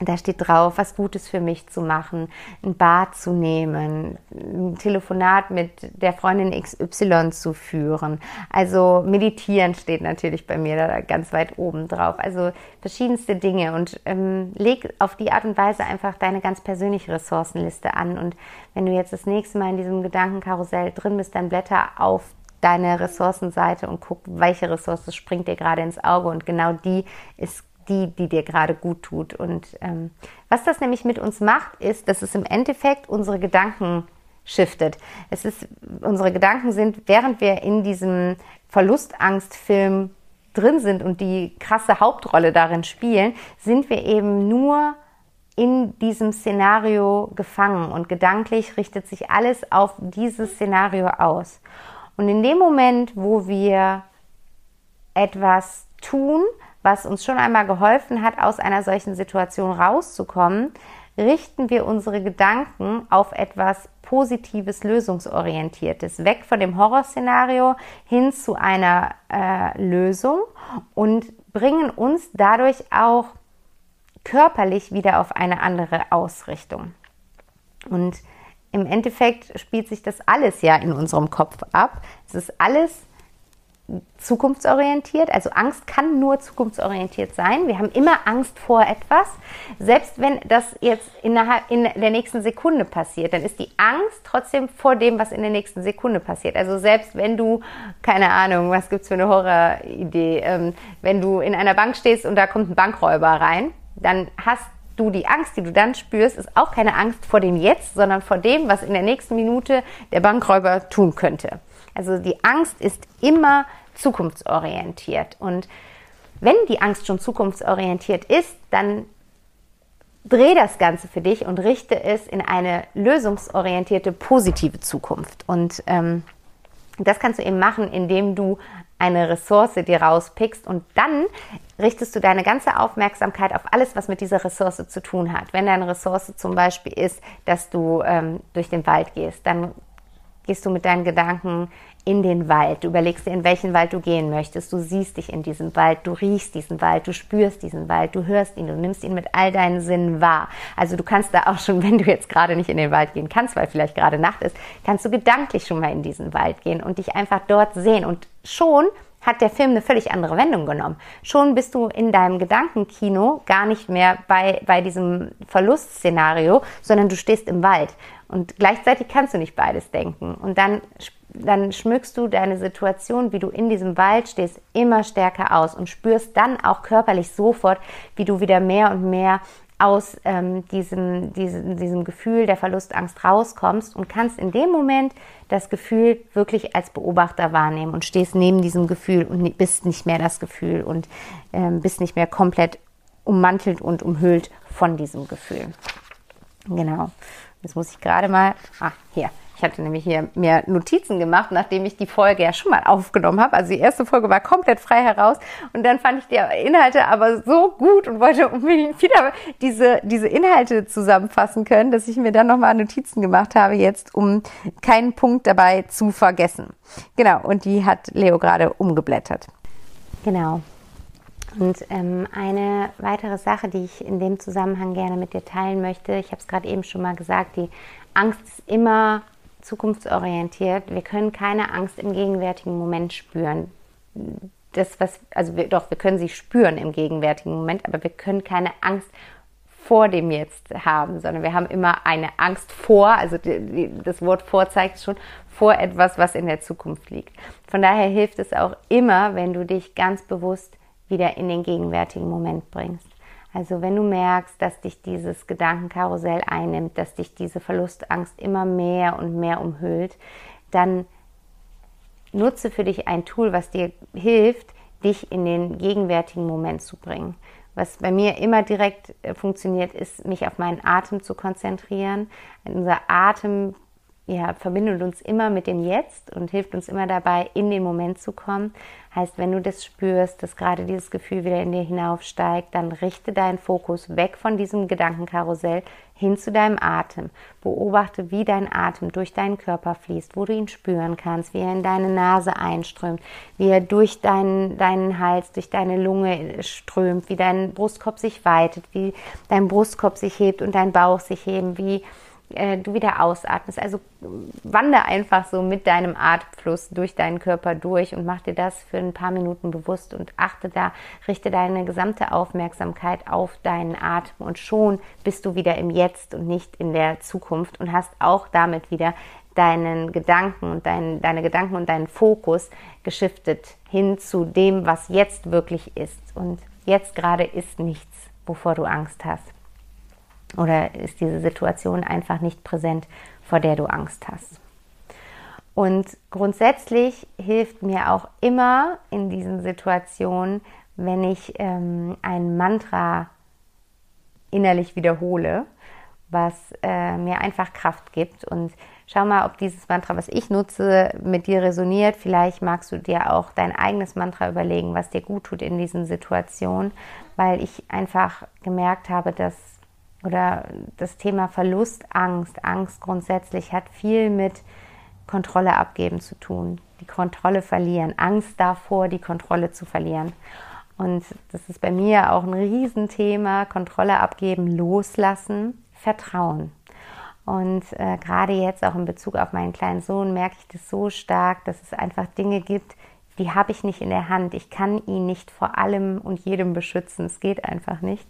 da steht drauf, was Gutes für mich zu machen, ein Bad zu nehmen, ein Telefonat mit der Freundin XY zu führen. Also meditieren steht natürlich bei mir da ganz weit oben drauf. Also verschiedenste Dinge und ähm, leg auf die Art und Weise einfach deine ganz persönliche Ressourcenliste an. Und wenn du jetzt das nächste Mal in diesem Gedankenkarussell drin bist, dann blätter auf deine Ressourcenseite und guck, welche Ressource springt dir gerade ins Auge und genau die ist die, die dir gerade gut tut. Und ähm, was das nämlich mit uns macht, ist, dass es im Endeffekt unsere Gedanken shiftet. Es ist, unsere Gedanken sind, während wir in diesem Verlustangstfilm drin sind und die krasse Hauptrolle darin spielen, sind wir eben nur in diesem Szenario gefangen und gedanklich richtet sich alles auf dieses Szenario aus. Und in dem Moment, wo wir etwas tun, was uns schon einmal geholfen hat, aus einer solchen Situation rauszukommen, richten wir unsere Gedanken auf etwas Positives, Lösungsorientiertes, weg von dem Horrorszenario hin zu einer äh, Lösung und bringen uns dadurch auch körperlich wieder auf eine andere Ausrichtung. Und im Endeffekt spielt sich das alles ja in unserem Kopf ab. Es ist alles zukunftsorientiert. Also Angst kann nur zukunftsorientiert sein. Wir haben immer Angst vor etwas. Selbst wenn das jetzt innerhalb in der nächsten Sekunde passiert, dann ist die Angst trotzdem vor dem, was in der nächsten Sekunde passiert. Also selbst wenn du, keine Ahnung, was gibt es für eine Horroridee, ähm, wenn du in einer Bank stehst und da kommt ein Bankräuber rein, dann hast du die Angst, die du dann spürst, ist auch keine Angst vor dem Jetzt, sondern vor dem, was in der nächsten Minute der Bankräuber tun könnte. Also die Angst ist immer zukunftsorientiert. Und wenn die Angst schon zukunftsorientiert ist, dann dreh das Ganze für dich und richte es in eine lösungsorientierte, positive Zukunft. Und ähm, das kannst du eben machen, indem du eine Ressource dir rauspickst und dann richtest du deine ganze Aufmerksamkeit auf alles, was mit dieser Ressource zu tun hat. Wenn deine Ressource zum Beispiel ist, dass du ähm, durch den Wald gehst, dann gehst du mit deinen Gedanken in den Wald. Du überlegst dir, in welchen Wald du gehen möchtest. Du siehst dich in diesem Wald, du riechst diesen Wald, du spürst diesen Wald, du hörst ihn, du nimmst ihn mit all deinen Sinnen wahr. Also du kannst da auch schon, wenn du jetzt gerade nicht in den Wald gehen kannst, weil vielleicht gerade Nacht ist, kannst du gedanklich schon mal in diesen Wald gehen und dich einfach dort sehen. Und schon hat der Film eine völlig andere Wendung genommen. Schon bist du in deinem Gedankenkino gar nicht mehr bei, bei diesem Verlustszenario, sondern du stehst im Wald. Und gleichzeitig kannst du nicht beides denken. Und dann dann schmückst du deine Situation, wie du in diesem Wald stehst, immer stärker aus und spürst dann auch körperlich sofort, wie du wieder mehr und mehr aus ähm, diesem, diesem, diesem Gefühl der Verlustangst rauskommst und kannst in dem Moment das Gefühl wirklich als Beobachter wahrnehmen und stehst neben diesem Gefühl und bist nicht mehr das Gefühl und ähm, bist nicht mehr komplett ummantelt und umhüllt von diesem Gefühl. Genau. Jetzt muss ich gerade mal, ah, hier, ich hatte nämlich hier mir Notizen gemacht, nachdem ich die Folge ja schon mal aufgenommen habe. Also die erste Folge war komplett frei heraus und dann fand ich die Inhalte aber so gut und wollte unbedingt wieder diese, diese Inhalte zusammenfassen können, dass ich mir dann nochmal Notizen gemacht habe jetzt, um keinen Punkt dabei zu vergessen. Genau, und die hat Leo gerade umgeblättert. Genau. Und ähm, eine weitere Sache, die ich in dem Zusammenhang gerne mit dir teilen möchte, ich habe es gerade eben schon mal gesagt, die Angst ist immer zukunftsorientiert. Wir können keine Angst im gegenwärtigen Moment spüren. Das, was, also wir, doch, wir können sie spüren im gegenwärtigen Moment, aber wir können keine Angst vor dem Jetzt haben, sondern wir haben immer eine Angst vor, also die, die, das Wort vor zeigt schon, vor etwas, was in der Zukunft liegt. Von daher hilft es auch immer, wenn du dich ganz bewusst wieder in den gegenwärtigen Moment bringst. Also wenn du merkst, dass dich dieses Gedankenkarussell einnimmt, dass dich diese Verlustangst immer mehr und mehr umhüllt, dann nutze für dich ein Tool, was dir hilft, dich in den gegenwärtigen Moment zu bringen. Was bei mir immer direkt äh, funktioniert, ist, mich auf meinen Atem zu konzentrieren. Unser Atem ja, verbindet uns immer mit dem Jetzt und hilft uns immer dabei, in den Moment zu kommen. Heißt, wenn du das spürst, dass gerade dieses Gefühl wieder in dir hinaufsteigt, dann richte deinen Fokus weg von diesem Gedankenkarussell hin zu deinem Atem. Beobachte, wie dein Atem durch deinen Körper fließt, wo du ihn spüren kannst, wie er in deine Nase einströmt, wie er durch deinen, deinen Hals, durch deine Lunge strömt, wie dein Brustkorb sich weitet, wie dein Brustkorb sich hebt und dein Bauch sich heben, wie äh, du wieder ausatmest. Also wandere einfach so mit deinem Atemfluss durch deinen Körper durch und mach dir das für ein paar Minuten bewusst und achte da, richte deine gesamte Aufmerksamkeit auf deinen Atem und schon bist du wieder im Jetzt und nicht in der Zukunft und hast auch damit wieder deinen Gedanken und dein, deine Gedanken und deinen Fokus geschiftet hin zu dem, was jetzt wirklich ist. Und jetzt gerade ist nichts, wovor du Angst hast. Oder ist diese Situation einfach nicht präsent, vor der du Angst hast? Und grundsätzlich hilft mir auch immer in diesen Situationen, wenn ich ähm, ein Mantra innerlich wiederhole, was äh, mir einfach Kraft gibt. Und schau mal, ob dieses Mantra, was ich nutze, mit dir resoniert. Vielleicht magst du dir auch dein eigenes Mantra überlegen, was dir gut tut in diesen Situationen, weil ich einfach gemerkt habe, dass oder das Thema Verlustangst, Angst grundsätzlich hat viel mit Kontrolle abgeben zu tun, die Kontrolle verlieren, Angst davor, die Kontrolle zu verlieren. Und das ist bei mir auch ein Riesenthema, Kontrolle abgeben, loslassen, Vertrauen. Und äh, gerade jetzt auch in Bezug auf meinen kleinen Sohn merke ich das so stark, dass es einfach Dinge gibt, die habe ich nicht in der Hand. Ich kann ihn nicht vor allem und jedem beschützen. Es geht einfach nicht.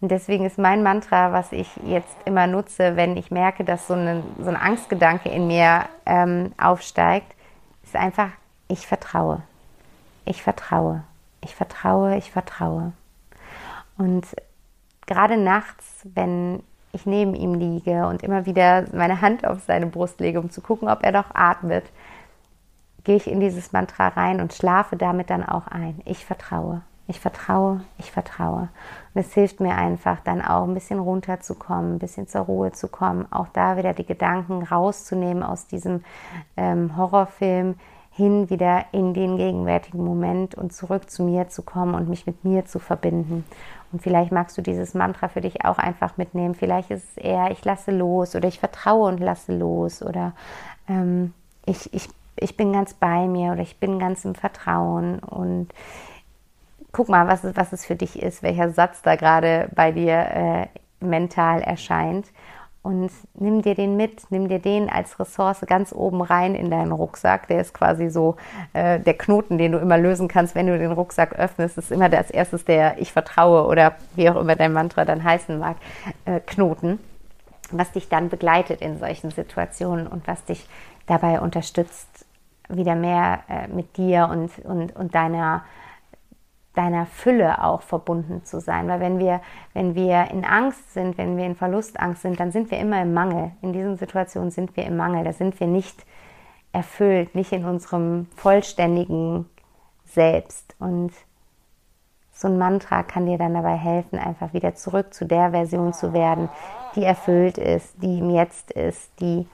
Und deswegen ist mein Mantra, was ich jetzt immer nutze, wenn ich merke, dass so, eine, so ein Angstgedanke in mir ähm, aufsteigt, ist einfach, ich vertraue. Ich vertraue. Ich vertraue, ich vertraue. Und gerade nachts, wenn ich neben ihm liege und immer wieder meine Hand auf seine Brust lege, um zu gucken, ob er doch atmet, gehe ich in dieses Mantra rein und schlafe damit dann auch ein. Ich vertraue. Ich vertraue, ich vertraue. Und es hilft mir einfach dann auch ein bisschen runterzukommen, ein bisschen zur Ruhe zu kommen, auch da wieder die Gedanken rauszunehmen aus diesem ähm, Horrorfilm hin wieder in den gegenwärtigen Moment und zurück zu mir zu kommen und mich mit mir zu verbinden. Und vielleicht magst du dieses Mantra für dich auch einfach mitnehmen. Vielleicht ist es eher, ich lasse los oder ich vertraue und lasse los oder ähm, ich, ich, ich bin ganz bei mir oder ich bin ganz im Vertrauen und guck mal, was es, was es für dich ist, welcher Satz da gerade bei dir äh, mental erscheint. Und nimm dir den mit, nimm dir den als Ressource ganz oben rein in deinen Rucksack. Der ist quasi so äh, der Knoten, den du immer lösen kannst, wenn du den Rucksack öffnest. Das ist immer als erstes der Ich vertraue oder wie auch immer dein Mantra dann heißen mag, äh, Knoten, was dich dann begleitet in solchen Situationen und was dich dabei unterstützt, wieder mehr äh, mit dir und, und, und deiner deiner Fülle auch verbunden zu sein. Weil wenn wir, wenn wir in Angst sind, wenn wir in Verlustangst sind, dann sind wir immer im Mangel. In diesen Situationen sind wir im Mangel. Da sind wir nicht erfüllt, nicht in unserem vollständigen Selbst. Und so ein Mantra kann dir dann dabei helfen, einfach wieder zurück zu der Version zu werden, die erfüllt ist, die im Jetzt ist, die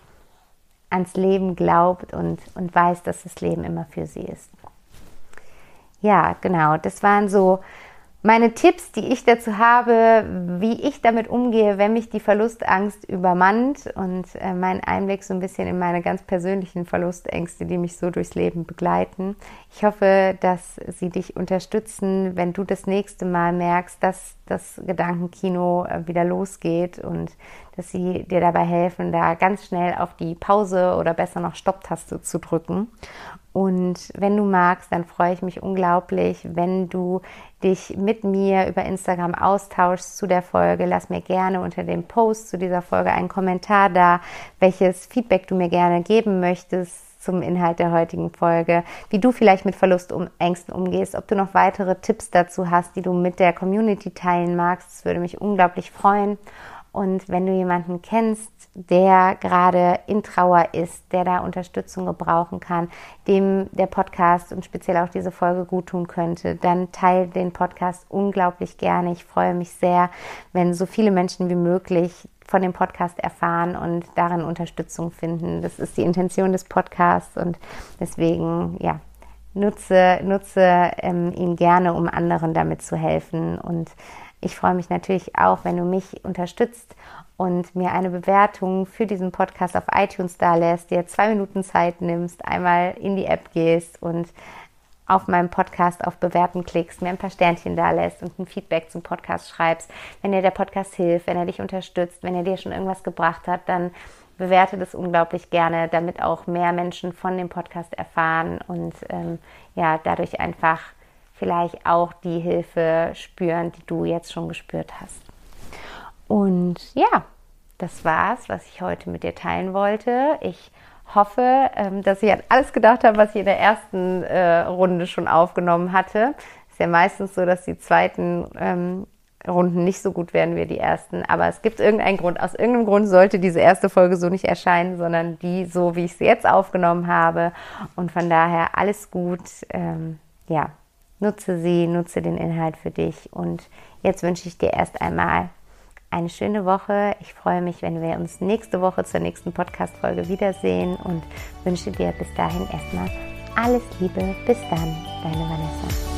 ans Leben glaubt und, und weiß, dass das Leben immer für sie ist ja, genau, das waren so meine Tipps, die ich dazu habe, wie ich damit umgehe, wenn mich die Verlustangst übermannt und äh, mein Einblick so ein bisschen in meine ganz persönlichen Verlustängste, die mich so durchs Leben begleiten. Ich hoffe, dass sie dich unterstützen, wenn du das nächste Mal merkst, dass das Gedankenkino äh, wieder losgeht und dass sie dir dabei helfen, da ganz schnell auf die Pause oder besser noch Stopptaste zu drücken und wenn du magst, dann freue ich mich unglaublich, wenn du dich mit mir über Instagram austauschst zu der Folge. Lass mir gerne unter dem Post zu dieser Folge einen Kommentar da, welches Feedback du mir gerne geben möchtest zum Inhalt der heutigen Folge, wie du vielleicht mit Verlustängsten umgehst, ob du noch weitere Tipps dazu hast, die du mit der Community teilen magst. Das würde mich unglaublich freuen. Und wenn du jemanden kennst, der gerade in Trauer ist, der da Unterstützung gebrauchen kann, dem der Podcast und speziell auch diese Folge gut tun könnte, dann teile den Podcast unglaublich gerne. Ich freue mich sehr, wenn so viele Menschen wie möglich von dem Podcast erfahren und darin Unterstützung finden. Das ist die Intention des Podcasts und deswegen, ja, nutze, nutze ähm, ihn gerne, um anderen damit zu helfen. Und ich freue mich natürlich auch, wenn du mich unterstützt und mir eine Bewertung für diesen Podcast auf iTunes da lässt, dir zwei Minuten Zeit nimmst, einmal in die App gehst und auf meinem Podcast auf Bewerten klickst, mir ein paar Sternchen da lässt und ein Feedback zum Podcast schreibst. Wenn dir der Podcast hilft, wenn er dich unterstützt, wenn er dir schon irgendwas gebracht hat, dann bewerte das unglaublich gerne, damit auch mehr Menschen von dem Podcast erfahren und ähm, ja, dadurch einfach vielleicht auch die Hilfe spüren, die du jetzt schon gespürt hast. Und ja, das war's, was ich heute mit dir teilen wollte. Ich hoffe, ähm, dass ich an alles gedacht habe, was ich in der ersten äh, Runde schon aufgenommen hatte. Ist ja meistens so, dass die zweiten ähm, Runden nicht so gut werden wie die ersten. Aber es gibt irgendeinen Grund. Aus irgendeinem Grund sollte diese erste Folge so nicht erscheinen, sondern die so, wie ich sie jetzt aufgenommen habe. Und von daher alles gut. Ähm, ja, nutze sie, nutze den Inhalt für dich. Und jetzt wünsche ich dir erst einmal eine schöne Woche. Ich freue mich, wenn wir uns nächste Woche zur nächsten Podcast-Folge wiedersehen und wünsche dir bis dahin erstmal alles Liebe. Bis dann, deine Vanessa.